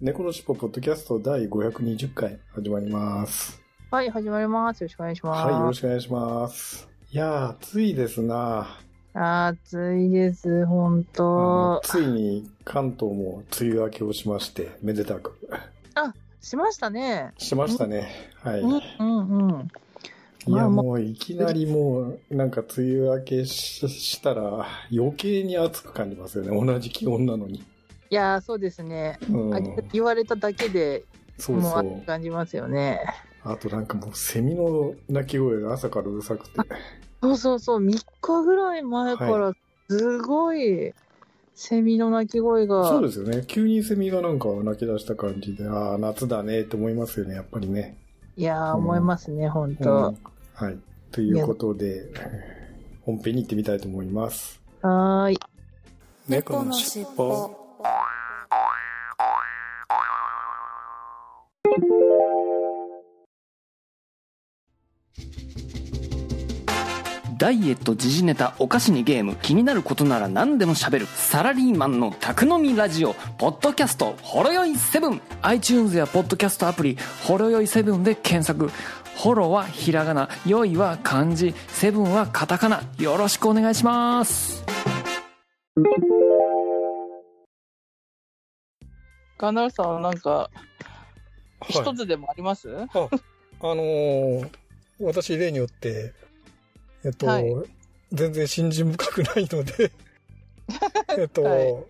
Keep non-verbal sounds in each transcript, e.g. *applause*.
猫のしっぽポッドキャスト第520回始まります。はい、始まります。よろしくお願いします。はい、よろしくお願いします。いやー、暑いですな暑いです、ほんあのと。ついに関東も梅雨明けをしまして、めでたく。しましたね。しましたね。はい。うん、うん、うん。いや、もういきなりもう、なんか梅雨明けししたら余計に暑く感じますよね。同じ気温なのに。いやー、そうですね。うんあ。言われただけで、そうそう。感じますよね。あとなんかもうセミの鳴き声が朝からうるさくて。そうそうそう、3日ぐらい前から、すごい、セミの鳴き声が。そうですよね。急にセミがなんか鳴き出した感じで、ああ、夏だねって思いますよね、やっぱりね。いやー、思いますね、ほんうんと。はい。ということで、本編に行ってみたいと思います。はーい。猫のしっぽダイエット時事ネタお菓子にゲーム気になることなら何でも喋るサラリーマンの宅飲みラジオポッドキャストほろよい7 iTunes やポッドキャストアプリほろよい7で検索。ホロはひらがなよいは漢字セブンはカタカナ。よろしくお願いします。ガナルさん、なんか、一はい。つでもあります、あ、あのー私例によって、えっと、はい全然信心深くないので、*laughs* えっと、はい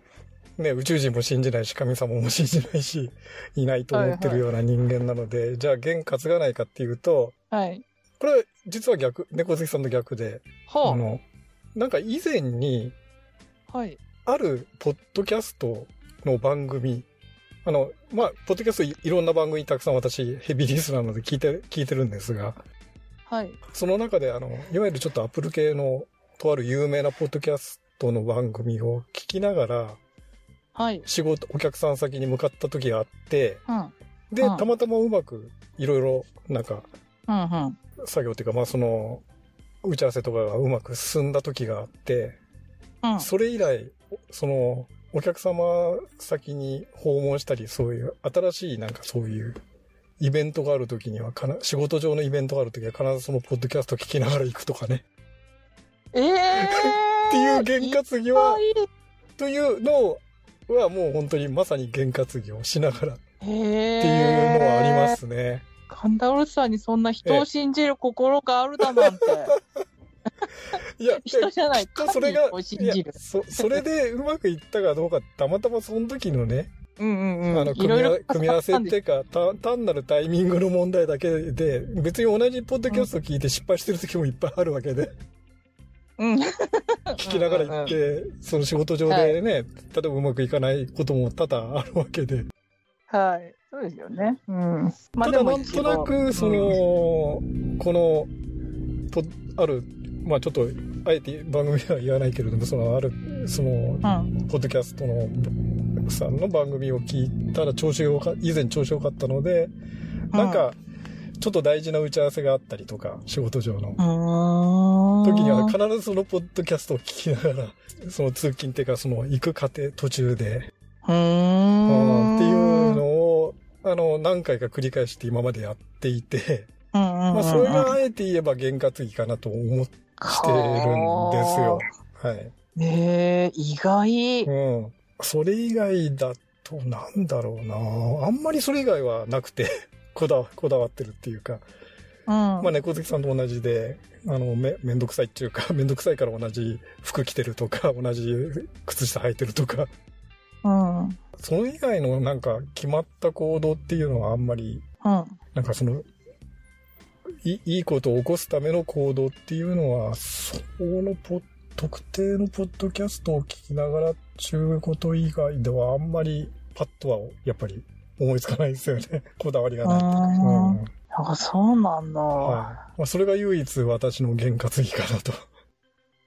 ね、宇宙人も信じないし、神様も信じないし、いないと思ってるような人間なので、じゃあ、弦担がないかっていうと、はい。これは実は逆、猫好きさんと逆で、はあの、なんか以前に、あ、はい。あるポッドキャストの番組、あの、まあ、ポッドキャストいいろんな番組たくさん私ヘビーリスナーなので聞いて、聞いてるんですが、はい。その中であの、いわゆるちょっとアップル系のとある有名なポッドキャストの番組を聞きながら、はい。仕事、お客さん先に向かった時があって、うん。で、うんたまたまうまくいろいろなんかうん、うん。作業っていうか、まあその、打ち合わせとかがうまく進んだ時があって、うん。それ以来、その、お客様先に訪問したり、そういう、新しいなんかそういう、イベントがある時にはかな、仕事上のイベントがある時は必ずそのポッドキャスト聞きながら行くとかね。ええー、っていう験担ぎは、というのはもう本当にまさに験担ぎをしながらってぱいうのはありますね。カンダウルスさんにそんな人を信じる心があるだなんて。*laughs* いや、人じゃない、きっとそれが。そ、それでうまくいったかどうか、たまたまその時のね、うんうんうん。あの、いろいろ組み合わ組み合わせっていうか、た単なるタイミングの問題だけで、別に同じポッドキャスト聞いて失敗してる時もいっぱいあるわけで、うん。聞きながら行って、その仕事上でね、例えばうまくいかないことも多々あるわけで、はい。そうですよね。うん。まただなんとなく、そ、の、この、と、ある、まあちょっと、あえて番組では言わないけれども、その、ある、その、うん。ポッドキャストのさんの番組を聞いたら調子が以前調子良かったので、なんか、ちょっと大事な打ち合わせがあったりとか、仕事上のうん。時には必ずそのポッドキャストを聞きながら、その通勤っていうか、その行く過程途中で。っていうのを、あの、何回か繰り返して今までやっていて。まあ、それがあえて言えば験担ぎかなと思ってるんですよ。はい。ねえ、意外。うん。それ以外だと、なんだろうなあんまりそれ以外はなくて、*laughs* こだわ、こだわってるっていうか、うん。まあ、猫好きさんと同じで、あの、め、めんどくさいっていうか、*laughs* めんどくさいから同じ服着てるとか、同じ靴下履いてるとか、うん。うん。それ以外のなんか決まった行動っていうのはあんまり、なんかその、いいいことを起こすための行動っていうのは、そのポ特定のポッドキャストを聞きながらちゅうこと以外ではあんまりパッとはやっぱり思いつかないですよね。*laughs* こだわりがない。うーん。そうなんだ。はい。まあ、それが唯一私の験担ぎかなと。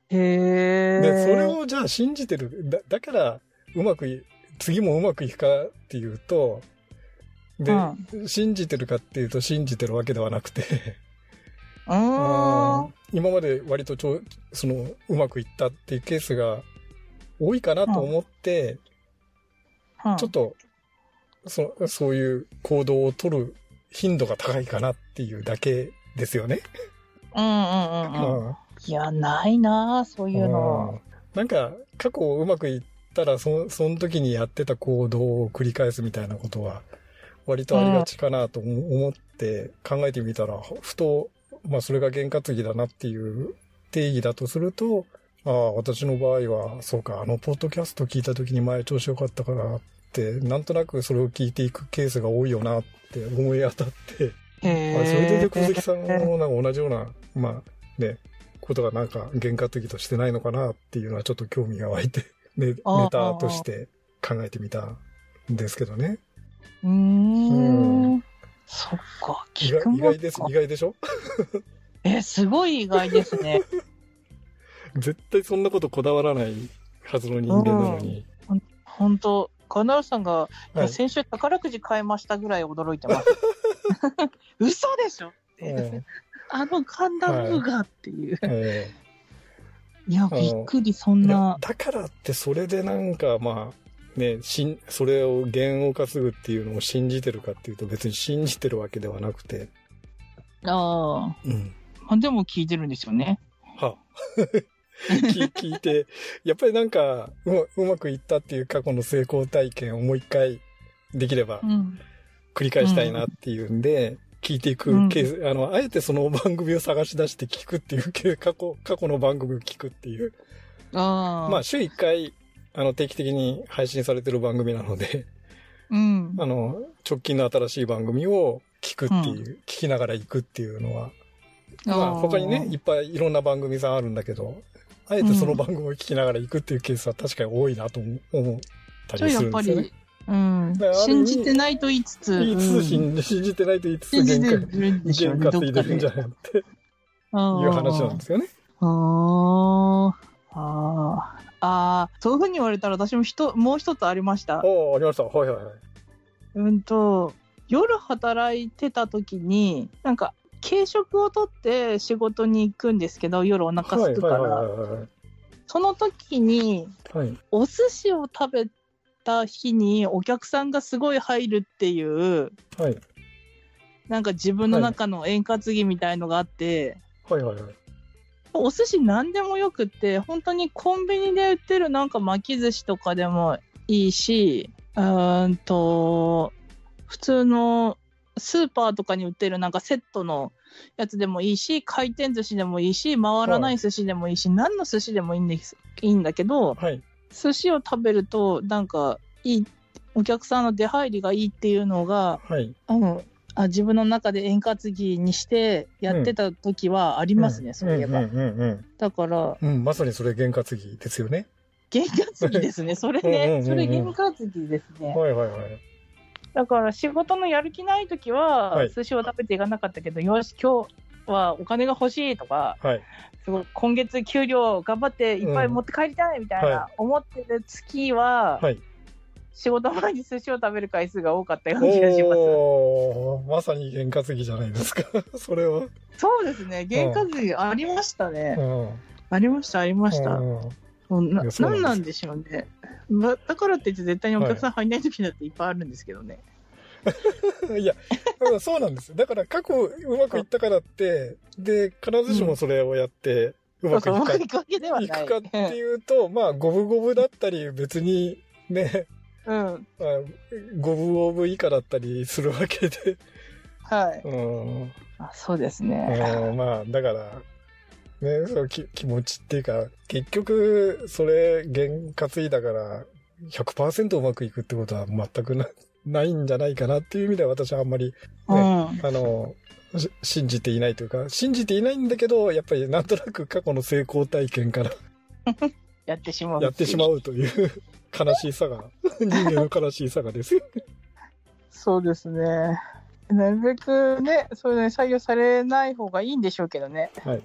へえ。で、それをじゃあ信じてる。だ、だから、うまくい、次もうまくいくかっていうと、で、う信じてるかっていうと信じてるわけではなくて、うーん。今まで割とちょ、その、うまくいったっていうケースが多いかなと思って、うんちょっと、そ、そういう行動を取る頻度が高いかなっていうだけですよね。うんうんうんうん。うんいや、ないなそういうの。なんか、過去うまくいったら、そ、その時にやってた行動を繰り返すみたいなことは、割とありがちかなと思って考えてみたら、ふと、まあそれが験担ぎだなっていう定義だとすると、ああ、私の場合は、そうか、あの、ポッドキャスト聞いた時に前調子良かったからって、なんとなくそれを聞いていくケースが多いよなって思い当たって、あ、それでえ。小関さんもなんか同じような、まあね、ことがなんか原価的としてないのかなっていうのはちょっと興味が湧いて、*laughs* ね、ネタとして考えてみたんですけどね。うんそっか、意聞くもん外意外です、意外でしょ？*laughs* え、すごい意外ですね。*laughs* 絶対そんなことこだわらないはずの人間なのに。本当カナルさんが、はい先週宝くじ買いましたぐらい驚いてます。*laughs* 嘘でしょ？ってうんあのガンダムがっていう。えいや、えびっくり、そんな。だからってそれでなんかまあ、ね、しん、それを弦を担ぐっていうのを信じてるかっていうと別に信じてるわけではなくて、ああ。うん。まあでも聞いてるんですよね。は *laughs* 聞 *laughs* 聞いて、やっぱりなんかうま、うまくいったっていう過去の成功体験をもう一回できればうん。繰り返したいなっていうんで、聞いていくうんケース、あの、あえてその番組を探し出して聞くっていう過去、過去の番組を聞くっていう。ああ。まあ、週一回、あの、定期的に配信されてる番組なので、うん。あの、直近の新しい番組を聞くっていう、聞きながら行くっていうのは、まあ、他にね、いっぱいいろんな番組さんあるんだけど、あえてその番組を聞きながら行くっていうケースは確かに多いなと思思ったりそれやっぱするんですよねり。、うん信じてないと言いつつ。言いつうんつ信信じてないと言いつつ限界、限どっかで担いでるんじゃ。ないのっていう話なんですよね。ああ。ああ。ああ。そういうふうに言われたら私もひともう一つありました。おーありました。はいはいはい。うんと、夜働いてた時に、なんか、軽食をとって仕事に行くんですけど、夜お腹はい空くから。その時に、はい。はい。お寿司を食べた日にお客さんがすごい入るっていう、はい。なんか自分の中の円滑ぎみたいのがあって、はいはいはい。お寿司何でもよくって、本当にコンビニで売ってるなんか巻き寿司とかでもいいし、うーんと、普通のスーパーとかに売ってるなんかセットのやつでもいいし、回転寿司でもいいし、回らない寿司でもいいし、何の寿司でもいいんです、いいんだけど、はい。寿司を食べると、なんか、いい、お客さんの出入りがいいっていうのが、はい。うん、あ自分の中で円滑ぎにしてやってた時はありますね、そういえば。うんうんうんだから、うん。うん、まさにそれ験担ぎですよね。験担ぎですね。*laughs* それうんうんうんうね、んそれ験担ぎですね。はいはいはい。だから仕事のやる気ない時ははい、寿司を食べていかなかったけど、よし、今日はお金が欲しいとか、はい。すごい今月給料頑張っていっぱい持って帰りたいみたいはな思ってる月は、はい。仕事前に寿司を食べる回数が多かったような気がします。まさに験担ぎじゃないですか。*laughs* それは。そうですね、験担ぎありましたね。うん。ありました、ありました。うんななんなんでしょうね。ま、だからって言って絶対にお客さん入んない時だっていっぱいあるんですけどね。*laughs* いや、うんそうなんですよ。だから過去うまくいったからって、で、必ずしもそれをやって、うまく。いくかっていうと、まあ、五分五分だったり、別にね、うん。まあ五分五分以下だったりするわけで、はい。うん、あそうですね。うんまあ、だから、ね、そうき気持ちっていうか、結局、それ、験担いだから、100%うまくいくってことは全くな *laughs* ないんじゃないかなっていう意味では私はあんまりうん。あの、し信じていないというか、信じていないんだけど、やっぱりなんとなく過去の成功体験からやってしまう。やってしまう。うという *laughs* 悲しさが、*laughs* 人間の悲しさがですよ。そうですね。なるべくね、そういうのに採用されない方がいいんでしょうけどね。はい。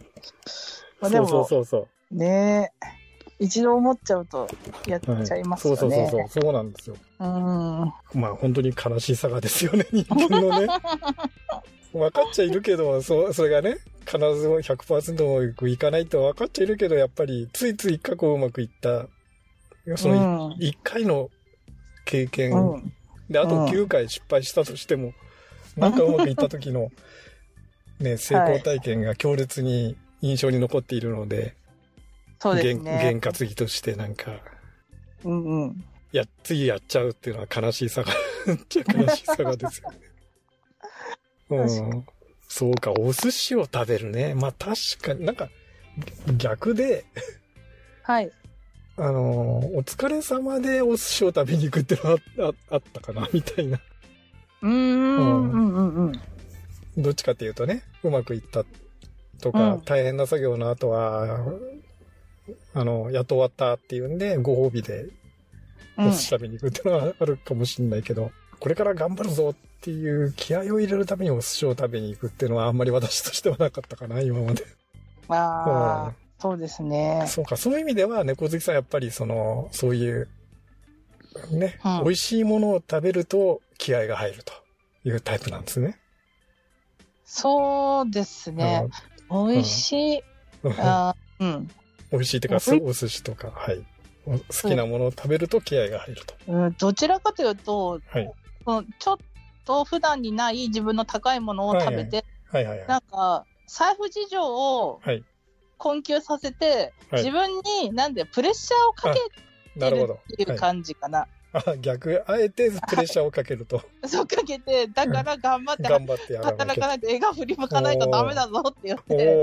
まあでもそうそうそうそう。ね一度思っちゃうとやっはいちゃいますそうよね。そうそうそう、そうなんですよ。うん。まあ本当に悲しい差がですよね、人間のね。*laughs* 分かっちゃいるけど、そそれがね、必ず100%うまくいかないと分かっちゃいるけど、やっぱりついつい過去うまくいった、そのうん1回の経験、うん。で、あとうん9回失敗したとしても、*laughs* なんかうまくいった時の、ね、成功体験が強烈に印象に残っているので、そうです験ね。験担ぎとしてなんか、うんうん。や、次やっちゃうっていうのは悲しいさが、*laughs* めっちゃ悲しいさがですよね。*laughs* うん。そうか、お寿司を食べるね。まあ確かになんか、逆で、はい。あのーお疲れ様でお寿司を食べに行くっていうのはあああったかな、*laughs* みたいな。うーん。うんうんうん。どっちかっていうとね、うまくいったとか、うん大変な作業の後は、あの、やっと終わったっていうんで、ご褒美でうんお寿司食べに行くっていうのはあるかもしれないけど、これから頑張るぞっていう気合を入れるためにお寿司を食べに行くっていうのはあんまり私としてはなかったかな、今まで。ああ、そうですね。そうか、そういう意味では猫好きさんやっぱりその、そういう、ね、うん美味しいものを食べると気合が入るというタイプなんですね。そうですね。美味しい。うんあーうん。美味しいっていうか、お寿司とか、はい。お好きなものを食べると気合が入ると。うん、どちらかというと、はい。ちょっと普段にない自分の高いものを食べて、はいはいはい。なんか、財布事情をはい。困窮させて、はい自分になんでプレッシャーをかけてる。っていうはい、感じかな。あ逆、あえてプレッシャーをかけると、*laughs* そうかけて、だから頑張って頑張って。働かないと、絵が振り向かないとダメだぞって言って、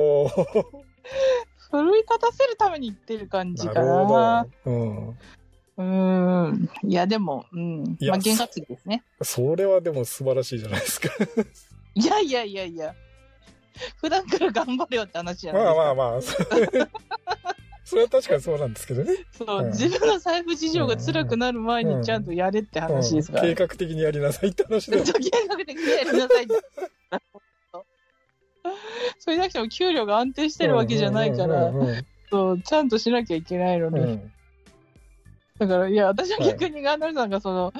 奮い立たせるために言ってる感じかな。うん。うーん。いや、でも、うん。まあ、験担ぎですね。それはでも素晴らしいじゃないですか。*laughs* いやいやいやいや。普段から頑張れよって話じゃないまですか。あまあまあ、*laughs* それは確かにそうなんですけどね。そう、うん自分の財布事情が辛くなる前にちゃんとやれって話ですから。うん計画的にやりなさいって話で。そ *laughs* う計画的にやりなさいって。それなくても給料が安定してるわけじゃないから、うんうんそうちゃんとしなきゃいけないので。だから、いや、私は逆にガンダルさんがその、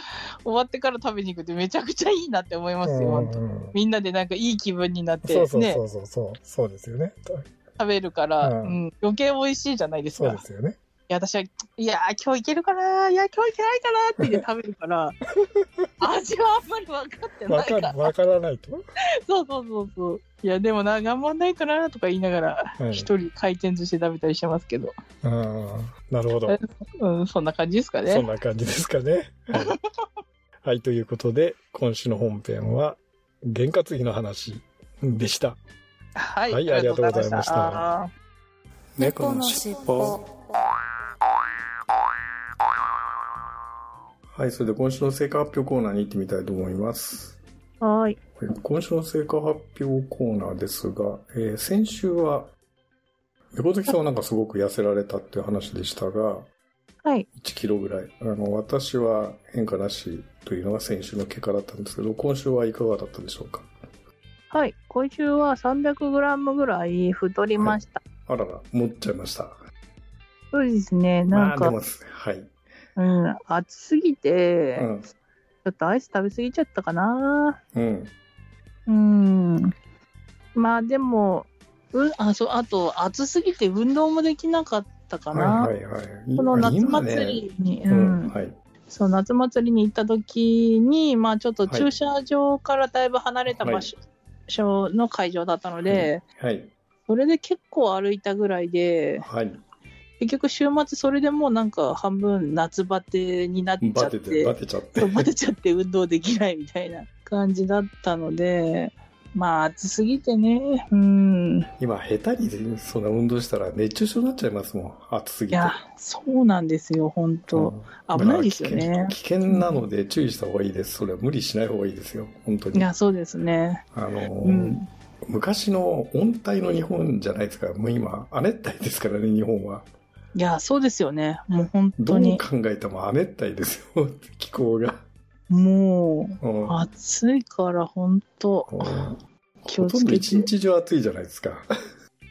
終わってから食べに行くってめちゃくちゃいいなって思いますよ、うん。うんみんなでなんかいい気分になって、そうそうねそ、うそう。そう、そうですよね。食べるから、ううんん。余計美味しいじゃないですか。そうですよね。いや、私は、いやー、今日いけるかな？いや、今日いけないかなって言って食べるから、*laughs* 味はあんまり分かってなわかいから。わからないと？そうそうそうそう。いや、でもな、頑張んないかなとか言いながら、はい一人回転寿司食べたりしてますけど、うんなるほど。*laughs* うん、そんな感じですかそんね。な感じですかね。はい、はい、ということで、今週の本編は、験担ぎの話でした。はい、はいありがとうございましたあ猫のしっぽはい、それで今週の成果発表コーナーに行ってみたいと思います。ーはーい。はい今週の成果発表コーナーですが、えー先週は、猫好きさんはなんかすごく痩せられたっていう話でしたが、はい。1キロぐらい。あの、私は変化なしというのが先週の結果だったんですけど、今週はいかがだったでしょうか？はい。今週は 300g ぐらい太りました。あらら、持っちゃいました。そうですね。なんか、まあはい。うん、暑すぎて、うん。ちょっとアイス食べ過ぎちゃったかな。うん。うん。まあでも、うん、あ、そう、あと、暑すぎて運動もできなかったかな。はいはいはい。この夏今祭りに、ね、ううん、ん、はい。そう、夏祭りに行った時に、まあちょっと駐車場からだいぶ離れた場所、の会場だったので、はい。それで結構歩いたぐらいで、はい。結局週末それでもうなんか半分夏バテになっちゃって、バテちゃって。バテちゃって運動できないみたいな感じだったので、まあ暑すぎてね、うん。今、下手にそんな運動したら熱中症になっちゃいますもん。暑すぎて。いや、そうなんですよ、本当、うん危ないですよね。危険なので注意した方がいいです。それは無理しない方がいいですよ。本当に。いや、そうですね。あのーうん。昔の温帯の日本じゃないですか。もう今、亜熱帯ですからね、日本は。いや、そうですよね。もう本どう当に。考えても亜熱帯ですよ、気候が。もうんう、暑いから本当うん気をほとんどつけて。い一日中暑いじゃないですか。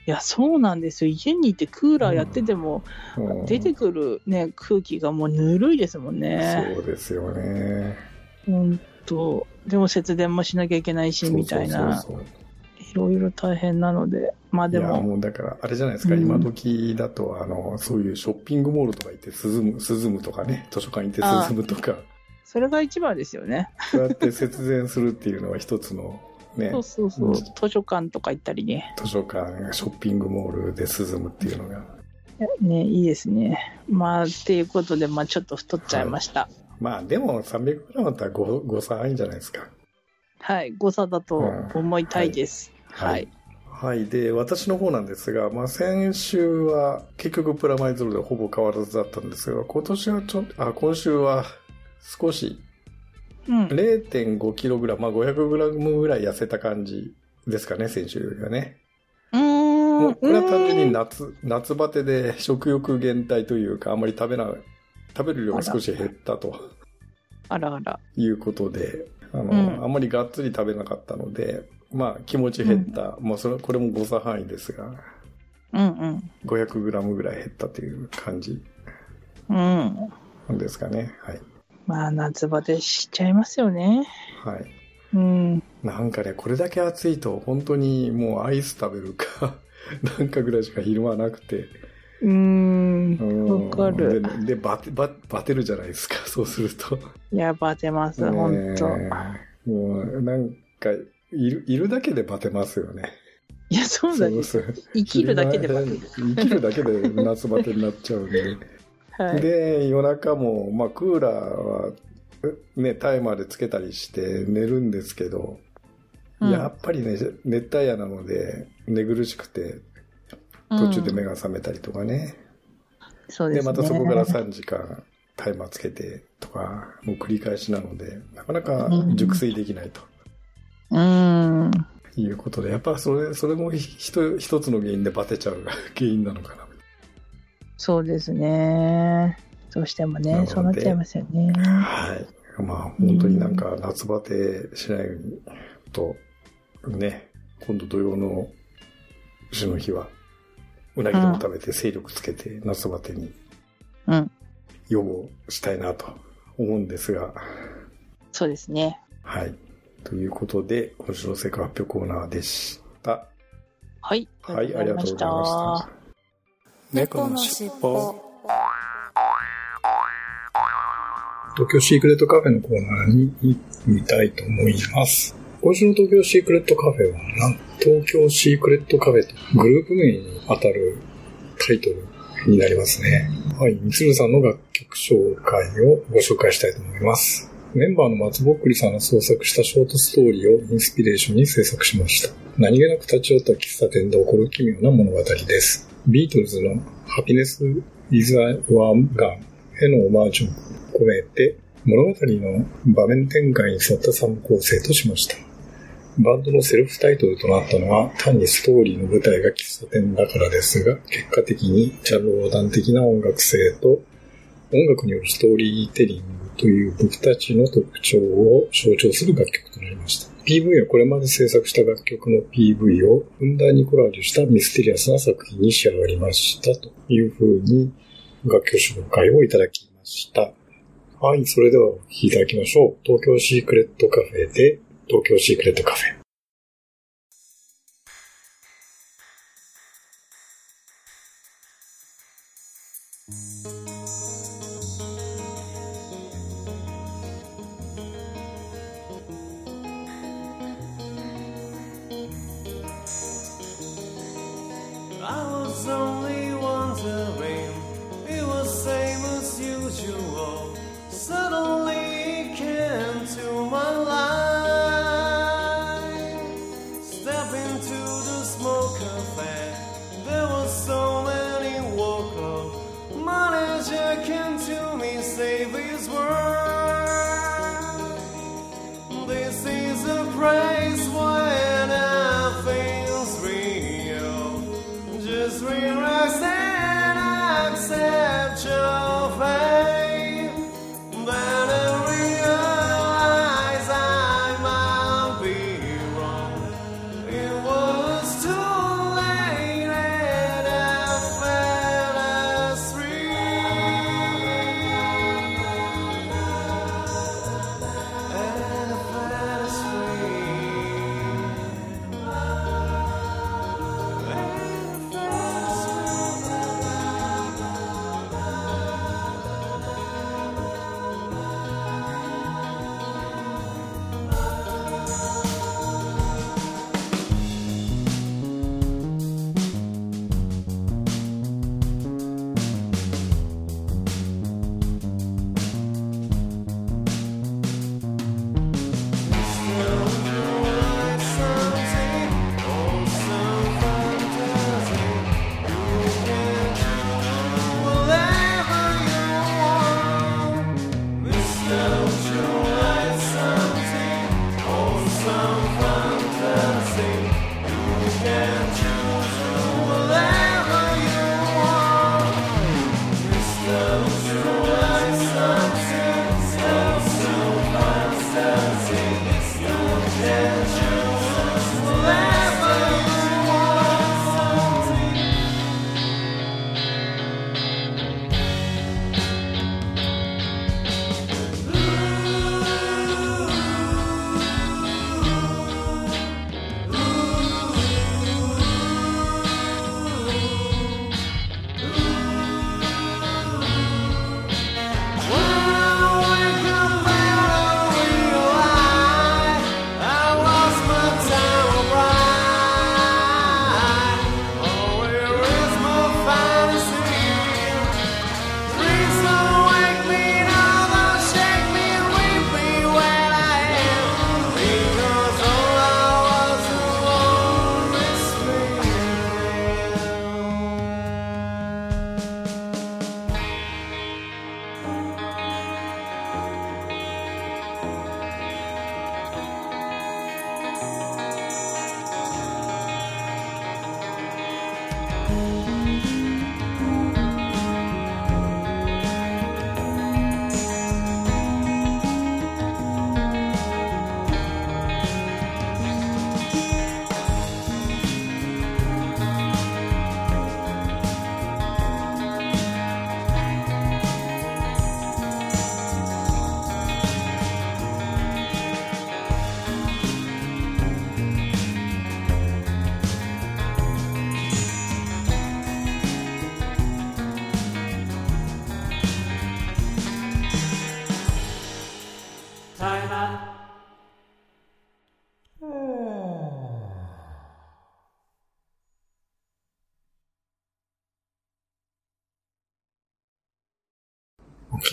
や、そうなんですよ。家にいてクーラーやってても、うん出てくるね、空気がもうぬるいですもんね。そうですよね。本当でも節電もしなきゃいけないし、みたいな。そうそうそういろいろ大変なので。まあでいや、も、もうだから、あれじゃないですか、うん今時だと、あの、そういうショッピングモールとか行って涼む、涼むとかね、図書館行って涼むとか、それが一番ですよね。そうやって節電するっていうのは一つの、ねそう、そうそう。うん図書館とか行ったりね。図書館、ショッピングモールで涼むっていうのが。ね、いいですね。まあ、っていうことで、まあちょっと太っちゃいました。まあ、でも 300g だったら誤誤差いいんじゃないですか。はい。誤差だと思いたいです。はい。はい。で、私の方なんですが、まあ、先週は結局プラマイゼロでほぼ変わらずだったんですが、今年はちょっと、あ、今週は少しうん。0.5kg、まあ、500g ぐらい痩せた感じですかね、先週よりはね。うーん。もうこれは単純にうん夏、夏バテで食欲減退というか、あんまり食べない、食べる量が少し減ったとあらあら。いうことで、あの、うんあんまりがっつり食べなかったので、まあ気持ち減った、もうそれ、これも誤差範囲ですが、うんうん。500g ぐらい減ったという感じうん。ですかね。はい。まあ、夏バテしちゃいますよね。はい。うん。なんかね、これだけ暑いと本当にもうアイス食べるか、*laughs* なんかぐらいしか昼間なくて。うーん。うんわかる。で、でバテ、ババテるじゃないですか、そうすると。いや、バテます、ほんと。ねえもう、なんか、いる、いるだけでバテますよね。いや、そうだね。生きるだけでバテる。生きるだけで夏バテになっちゃうんで。はい。で、夜中も、まあ、クーラーは、ね、タイマーでつけたりして寝るんですけど、うんやっぱりね、熱帯夜なので、寝苦しくて、途中で目が覚めたりとかね。で、そうですね。またそこから3時間タイマーつけてとか、もう繰り返しなので、なかなか熟睡できないとうん。いうことで、やっぱそれ、それもひと一つの原因でバテちゃう原因なのかな。そうですね。どうしてもね、そうなっちゃいますよね。はい。まあ、本当になんか夏バテしないようにと、ね、今度土曜の牛の日は、うなぎでも食べて精力つけて夏バテにうん。予防したいなと思うんですが、そうですね。はい。ということで、今週の成果発表コーナーでした。はい。はい、ありがとうございました。猫のしっぽ東京シークレットカフェのコーナーに行ってみたいと思います。今週の東京シークレットカフェは、なん東京シークレットカフェとグループ名に当たるタイトルになりますね。はい、みつるさんの楽曲紹介をご紹介したいと思います。メンバーの松ぼっくりさんが創作したショートストーリーをインスピレーションに制作しました。何気なく立ち寄った喫茶店で起こる奇妙な物語です。ビートルズのハピネス・イズ・ア・ワーガンへのオマージュを込めて物語の場面展開に沿った3構成としました。バンドのセルフタイトルとなったのは単にストーリーの舞台が喫茶店だからですが、結果的にジャンル横断的な音楽性と音楽によるストーリーテリングという僕たちの特徴を象徴する楽曲となりました。PV はこれまで制作した楽曲の PV をふんだんにコラージュしたミステリアスな作品に仕上がりましたというふうに楽曲紹介をいただきました。はい、それではお聴きいただきましょう。東京シークレットカフェで東京シークレットカフェ。you all. Settle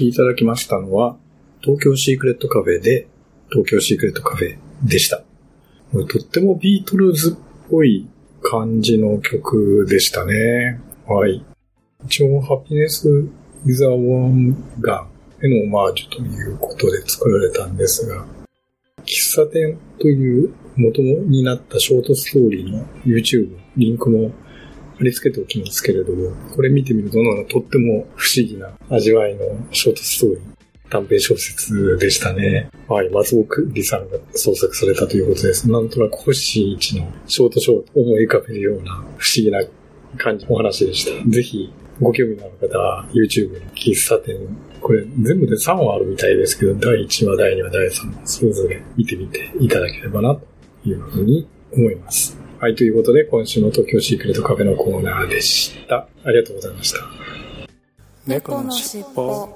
お聞きいただきましたのは、東京シークレットカフェで、東京シークレットカフェでした。とってもビートルズっぽい感じの曲でしたね。はい。一応、ハピネス・イザ・ワン・ガンへのオマージュということで作られたんですが、喫茶店という元になったショートストーリーの YouTube、リンクも貼り付けておきますけれども、これ見てみるととっても不思議な味わいのショートストーリー、短編小説でしたね。はい、松尾くりさんが創作されたということです。なんとなく星一のショートショートを思い浮かべるような不思議な感じのお話でした。ぜひ、ご興味のある方は YouTube に喫茶店、これ全部で3話あるみたいですけど、第1話、第2話、第3話、それぞれ見てみていただければな、というふうに思います。はい、ということで、今週の東京シークレットカフェのコーナーでした。ありがとうございました。猫のしっぽ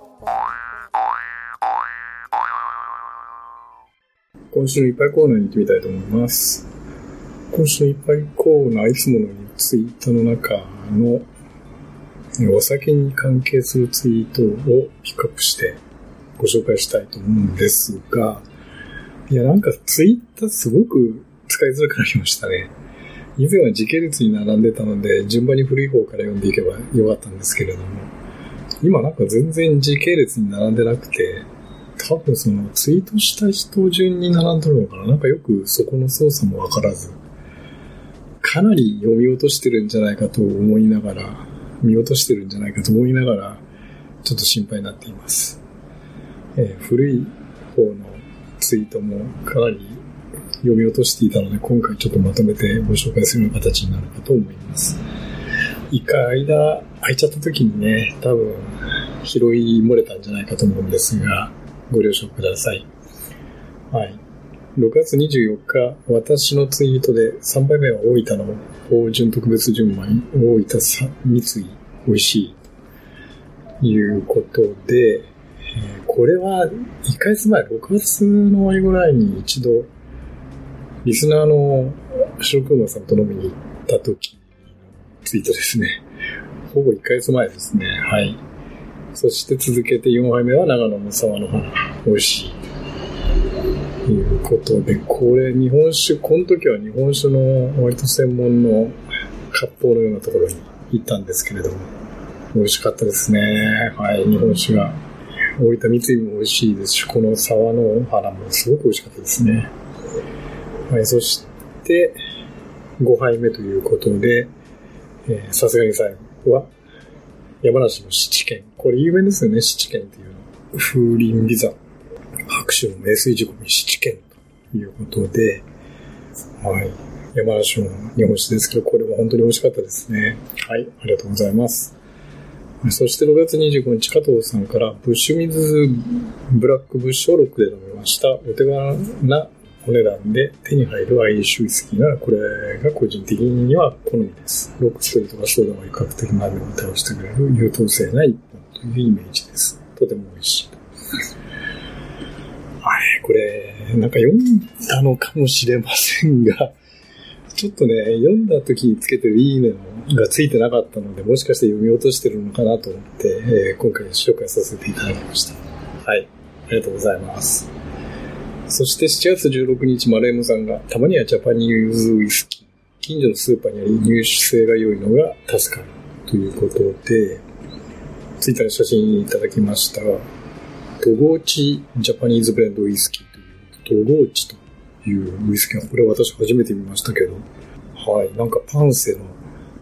今週のいっぱいコーナーに行ってみたいと思います。今週のいっぱいコーナー、いつものようにツイートの中のえお酒に関係するツイートをピックアップしてご紹介したいと思うんですが、いや、なんかツイッターすごく使いづらくなりましたね。以前は時系列に並んでたので、順番に古い方から読んでいけばよかったんですけれども、今なんか全然時系列に並んでなくて、多分そのツイートした人順に並んでるのかな？なんかよくそこの操作もわからず、かなり読み落としてるんじゃないかと思いながら、見落としてるんじゃないかと思いながら、ちょっと心配になっています。えー古い方のツイートもかなり読み落としていたので、今回ちょっとまとめてご紹介するような形になるかと思います。一回間空いちゃった時にね、多分拾い漏れたんじゃないかと思うんですが、ご了承ください。はい。6月24日、私のツイートで3杯目は大分の芳醇特別純米、大分さ三井美味しい。ということで、これは1ヶ月前、6月の終わりぐらいに一度、リスナーの白熊さんと飲みに行った時のツイートですね。ほぼ1ヶ月前ですね。はい。そして続けて4杯目は長野の沢の花、美味しい。ということで、これ日本酒、この時は日本酒の割と専門の割烹のようなところに行ったんですけれども、美味しかったですね。はい、日本酒が。大分三井も美味しいですし、この沢の花もすごく美味しかったですね。はい、そして、5杯目ということで、さすがに最後は、山梨の七軒。これ有名ですよね、七軒っていうの。風林美山。白州の名水仕込み七軒ということで、はい。山梨の日本酒ですけど、これも本当に美味しかったですね。はい、ありがとうございます。そして6月25日、加藤さんから、ブッシュミズブラックブッシュをロックで飲みました。お手軽なお値段で手に入るアイリッシュウイスキーなら、これが個人的には好みです。ロックストリートがソーダが比較的なめに対してくれる優等生な一本というイメージです。とても美味しい。はい、これ、なんか読んだのかもしれませんが、*laughs* ちょっとね、読んだ時につけてるいいねがついてなかったので、もしかして読み落としてるのかなと思って、えー今回紹介させていただきました。はい、ありがとうございます。そして7月16日、マレームさんが、たまにはジャパニーズウイスキー。近所のスーパーにあり入手性が良いのが助かる。ということで、ツイッターに写真いただきましたが、戸河内ジャパニーズブレンドウイスキーという、戸河内というウイスキーは、これ私初めて見ましたけど、はい、なんかパンセの、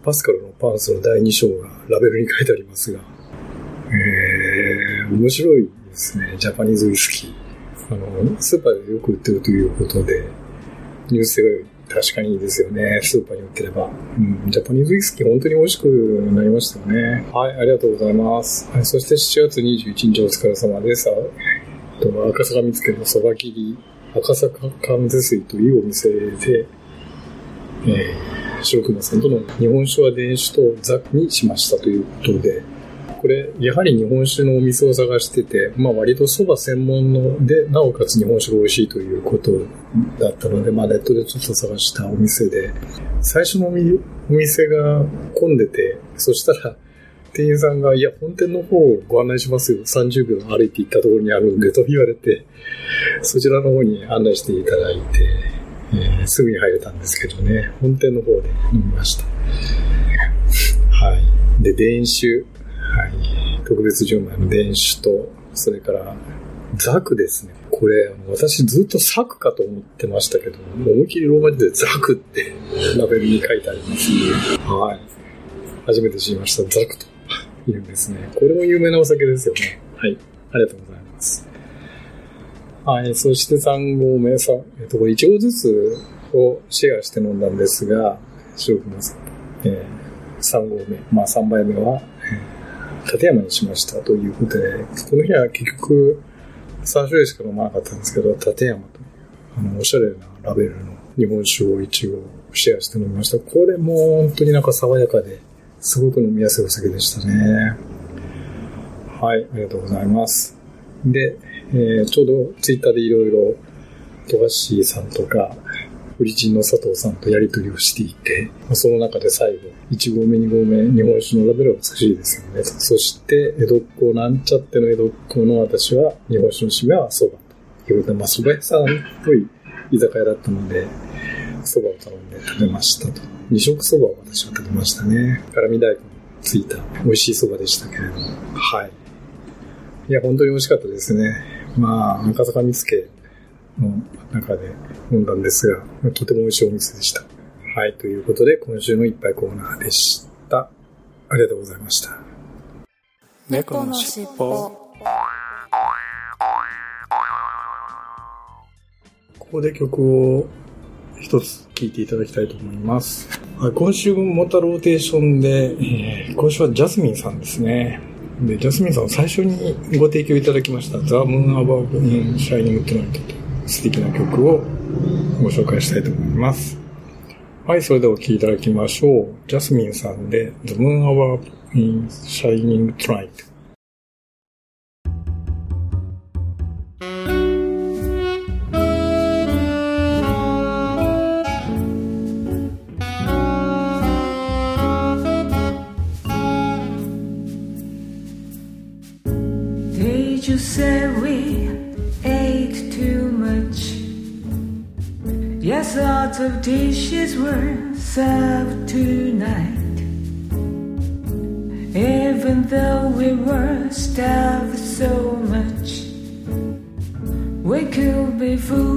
パスカルのパンセの第2章がラベルに書いてありますが、えー、面白いですね、ジャパニーズウイスキー。あの、スーパーでよく売ってるということで、ニュースが確かにいいですよね。スーパーに売ってれば。うん、ジャパニーズウイスキー本当に美味しくなりましたよね。はい、ありがとうございます。はい、そして7月21日お疲れ様です。えっと赤坂見附のそば切り、赤坂関税水というお店で、えー、白熊さんとの日本酒は電酒とザにしましたということで、これ、やはり日本酒のお店を探してて、まあ割と蕎麦専門ので、なおかつ日本酒が美味しいということだったので、まあネットでちょっと探したお店で、最初のおお店が混んでて、そしたら、店員さんが、いや、本店の方をご案内しますよ。30秒歩いて行ったところにあるんで、と言われて、そちらの方に案内していただいて、えーすぐに入れたんですけどね、本店の方で飲みました。はい。で、電酒。はい。特別純米の電酒と、それから、ザクですね。これ、私ずっとサクかと思ってましたけど、思いっきりローマ字でザクってラベルに書いてありますね。はい。初めて知りました。ザクというんですね。これも有名なお酒ですよね。はい。ありがとうございます。はい。そして3合目さ、えっと、これ1合ずつをシェアして飲んだんですが、白くます。えー、3合目。まあ3杯目は、立山にしましたということで、この日は結局3種類しか飲まなかったんですけど、立山という、あの、おしゃれなラベルの日本酒を一応シェアして飲みました。これも本当になんか爽やかで、すごく飲みやすいお酒でしたね。はい、ありがとうございます。で、えーちょうどツイッターでいろいろ、富樫さんとか、フリチンの佐藤さんとやり取りをしていて、その中で最後、1合目、2合目、日本酒のラベルは美しいですよね。そして、江戸っ子なんちゃっての江戸っ子の私は、日本酒の締めは蕎麦ということで、まあ蕎麦屋さんっぽい居酒屋だったので、蕎麦を頼んで食べましたと。二食蕎麦を私は食べましたね。辛味大根ついた美味しい蕎麦でしたけれども。はい。いや、本当に美味しかったですね。まあ、赤坂見附の中で飲んだんですが、とても美味しいお店でした。はい、ということで、今週の一杯コーナーでした。ありがとうございました。猫のしっぽここで曲を一つ聴いていただきたいと思います。はい今週もまたローテーションで、えー今週はジャスミンさんですね。で、ジャスミンさんを最初にご提供いただきました、 The Moon Above in Shining Tonight と素敵な曲をご紹介したいと思います。はい、それではお聴きいただきましょう。ジャスミンさんで、The Moon Above in Shining Tonight。Lots of dishes were served tonight. Even though we were starved so much, we could be fully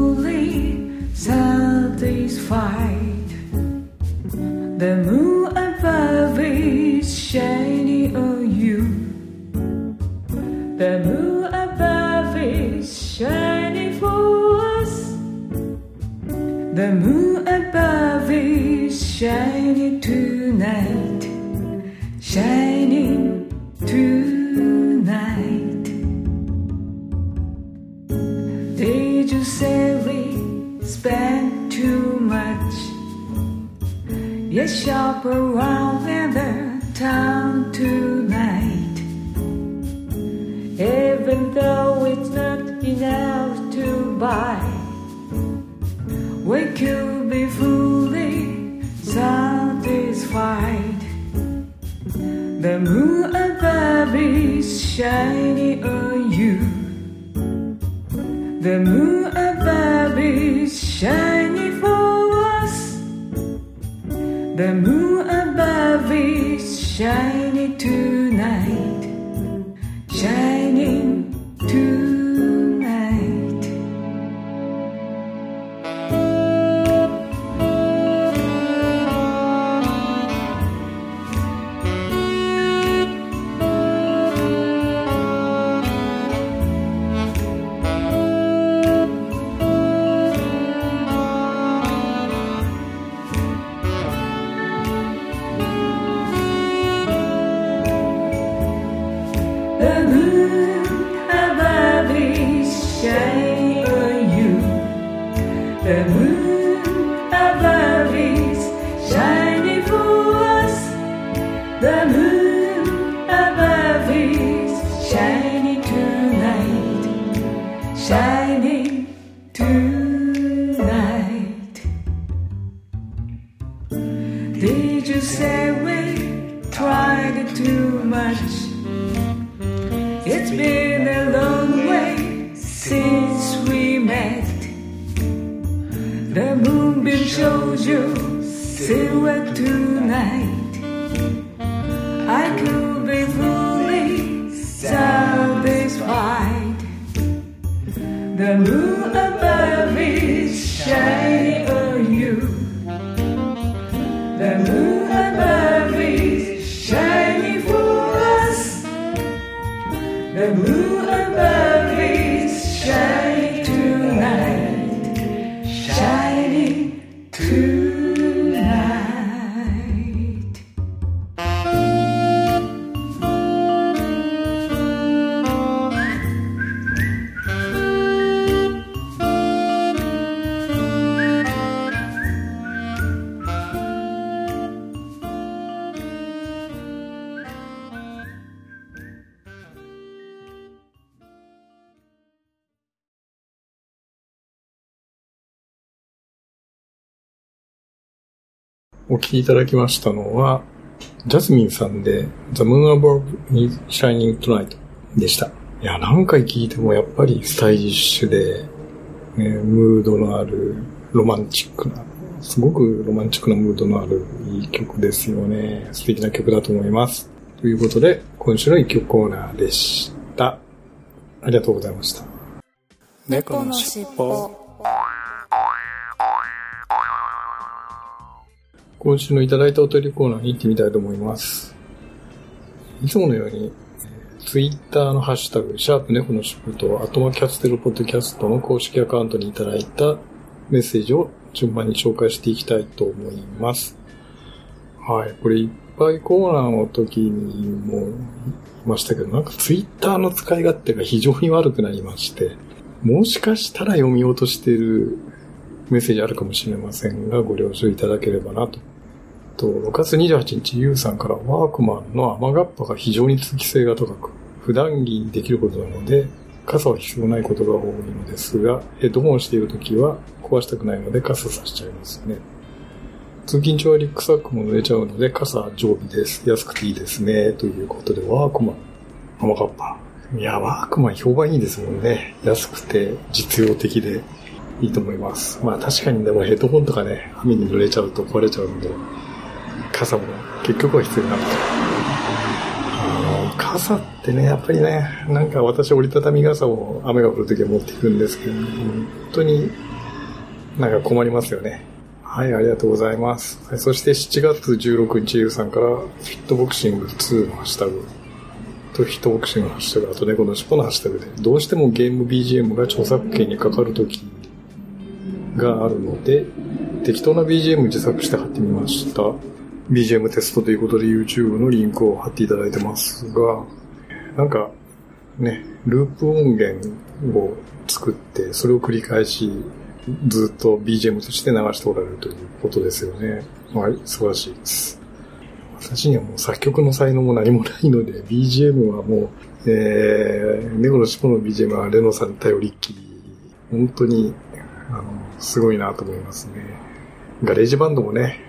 The moon above is shining for us. The moon above is shining tonight tonight. I could be fully satisfied. The moon above is shining on you. The moon above is shining for us. The moon above お聞きいただきましたのは、ジャスミンさんで The Moon Above is Shining Tonight でした。いや、何回聞いてもやっぱりスタイリッシュで、ね、ムードのあるロマンチックな、すごくロマンチックなムードのあるいい曲ですよね。素敵な曲だと思います。ということで、今週の一曲コーナーでした。ありがとうございました。猫のしっぽ今週のいただいたお便りコーナーに行ってみたいと思います。いつものように、ツイッターのハッシュタグ、シャープ猫のしっぽと、アトマキャステルポッドキャストの公式アカウントにいただいたメッセージを順番に紹介していきたいと思います。はい。これいっぱいコーナーの時にもいましたけど、なんかツイッターの使い勝手が非常に悪くなりまして、もしかしたら読み落としているメッセージあるかもしれませんが、ご了承いただければなと。と、6月28日、ゆうさんからワークマンの雨がっぱが非常に通気性が高く、普段着にできることなので、傘は必要ないことが多いのですが、ヘッドホンしているときは壊したくないので傘さしちゃいますね。通勤中はリックサックも濡れちゃうので傘常備です。安くていいですね。ということで、ワークマン、雨がっぱ。いや、ワークマン評判いいですもんね。安くて実用的でいいと思います。まあ確かにでもヘッドホンとかね、雨に濡れちゃうと壊れちゃうので、傘も結局は必要になると。あの傘ってね、やっぱりね、なんか私折りたたみ傘を雨が降るときは持っていくんですけど、本当になんか困りますよね。はい、ありがとうございます。はい、そして7月16日、ゆうさんから、フィットボクシング2のハッシュタグ、とフィットボクシングのハッシュタグ、あと猫の尻尾のハッシュタグで、どうしてもゲーム BGM が著作権にかかるときがあるので、適当な BGM 自作して貼ってみました。BGM テストということで YouTube のリンクを貼っていただいてますが、なんか、ね、ループ音源を作って、それを繰り返し、ずっと BGM として流しておられるということですよね。はい、素晴らしいです。私にはもう作曲の才能も何もないので、BGM はもう、えー、猫の尻尾の BGM はレノさんに頼りっきり、本当に、あの、すごいなと思いますね。ガレージバンドもね、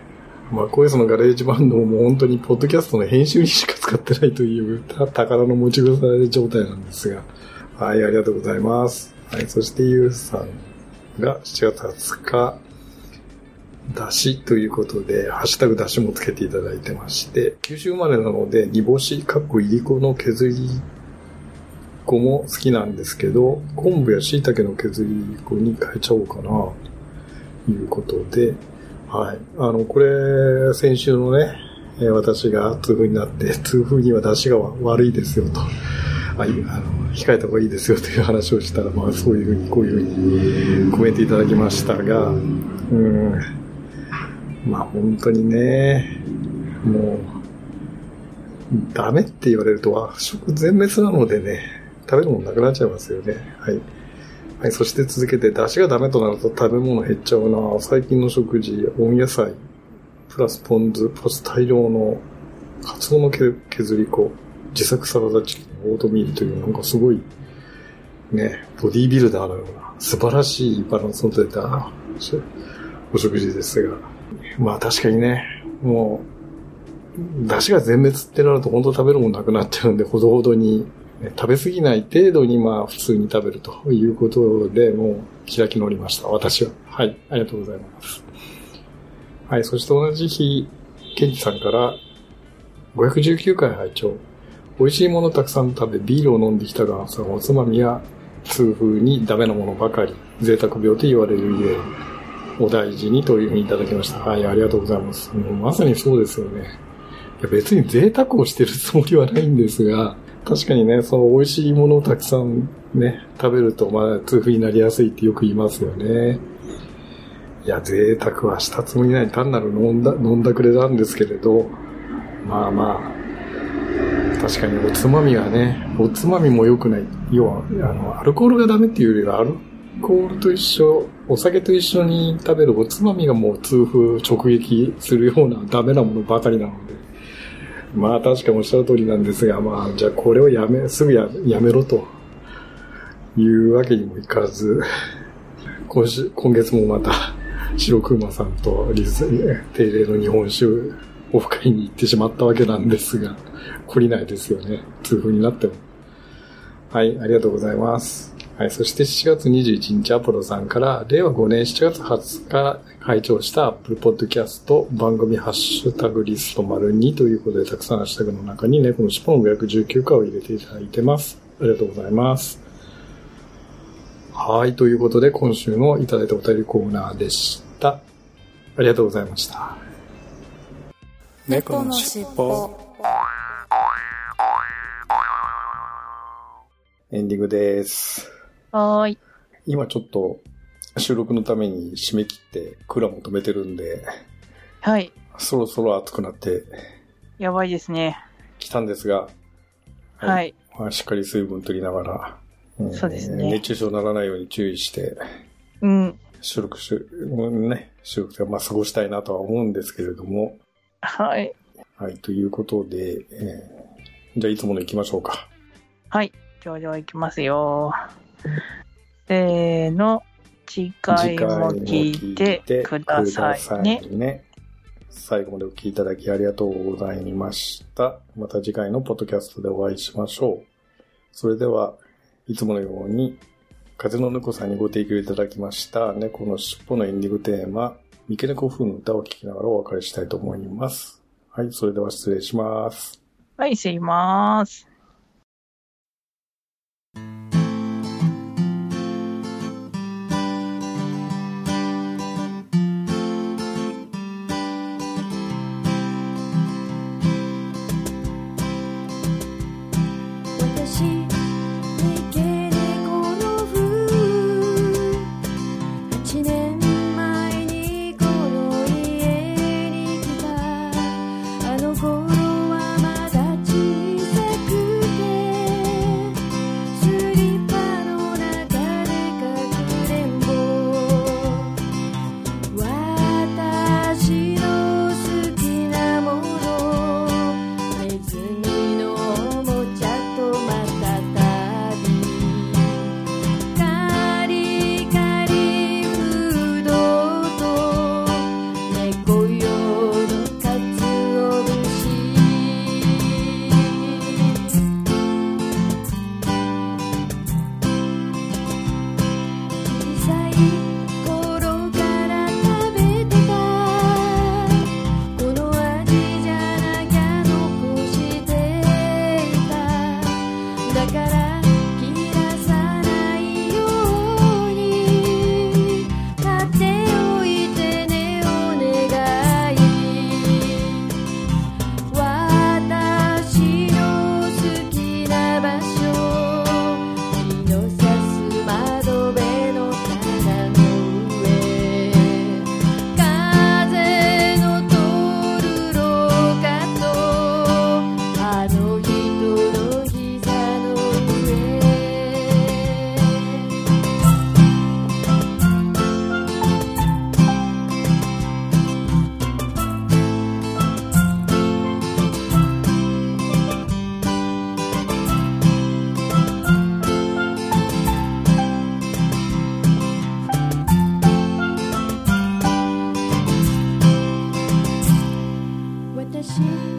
まあ、こういうそのガレージバンドも本当にポッドキャストの編集にしか使ってないというた宝の持ち腐れ状態なんですが。*laughs* はい、ありがとうございます。はい、そしてゆうさんが7月20日、だしということで、ハッシュタグだしもつけていただいてまして、九州生まれなので、煮干し、かっこいりこの削り粉も好きなんですけど、昆布や椎茸の削り粉に変えちゃおうかな、いうことで、はい。あの、これ、先週のね、私が痛風になって、*laughs* 痛風には出汁が悪いですよと。あいあの控えた方がいいですよという話をしたら、まあそういうふうに、こういうふうにコメントいただきましたが、うん。まあ本当にね、もう、ダメって言われると和食全滅なのでね、食べるものなくなっちゃいますよね。はい。はい、そして続けて、出汁がダメとなると食べ物減っちゃうな。最近の食事、温野菜、プラスポン酢、プラス大量のカツオの削り粉、自作サラダチキン、オートミールというなんかすごい、ね、ボディービルダーのような素晴らしいバランスの取れたお食事ですが、まあ確かにね、もう、出汁が全滅ってなると本当食べるもんなくなっちゃうんで、ほどほどに、食べ過ぎない程度にまあ普通に食べるということで、もう開き直りました、私は。はい、ありがとうございます。はい、そして同じ日、ケンジさんから、519回拝聴美味しいものたくさん食べ、ビールを飲んできたが、そのおつまみや痛風にダメなものばかり、贅沢病と言われるゆえ、お大事にというふうにいただきました。はい、ありがとうございます。もうまさにそうですよね。いや別に贅沢をしてるつもりはないんですが、確かにね、その美味しいものをたくさんね、食べると、まあ、痛風になりやすいってよく言いますよね。いや、贅沢はしたつもりない。単なる飲んだ、飲んだくれなんですけれど、まあまあ、確かにおつまみはね、おつまみも良くない。要は、あの、アルコールがダメっていうよりは、アルコールと一緒、お酒と一緒に食べるおつまみがもう痛風直撃するようなダメなものばかりなので。まあ確かにおっしゃる通りなんですが、まあじゃあこれをやめ、すぐややめろというわけにもいかず、今週、今月もまた、白熊さんとリズ、定例の日本酒オフ会に行ってしまったわけなんですが、懲りないですよね。痛風になっても。はい、ありがとうございます。はい、そして7月21日アポロさんから、令和5年7月20日拝聴した Apple Podcast 番組ハッシュタグリスト丸2ということで、たくさんハッシュタグの中に猫の尻尾の519回を入れていただいてます。ありがとうございます。はい、ということで今週のいただいたお便りコーナーでした。ありがとうございました。猫のしっぽエンディングです。はーい。今ちょっと収録のために締め切ってクーラーも止めてるんで、はい。そろそろ暑くなってやばいですね。きたんですが、はい。まあ、しっかり水分取りながら、んそうですね熱中症にならないように注意して、うん。収録し、うんね、収録でまあ過ごしたいなとは思うんですけれども、はい。はい、ということで、えーじゃあいつもの行きましょうか。はい。ではでは行きますよ。せーの。次回も聞いてくださいね。ね。最後までお聞きいただきありがとうございました。また次回のポッドキャストでお会いしましょう。それでは、いつものように、風の猫さんにご提供いただきました猫の尻尾のエンディングテーマ、三毛猫風の歌を聴きながらお別れしたいと思います。はい、それでは失礼します。はい、失礼します。些。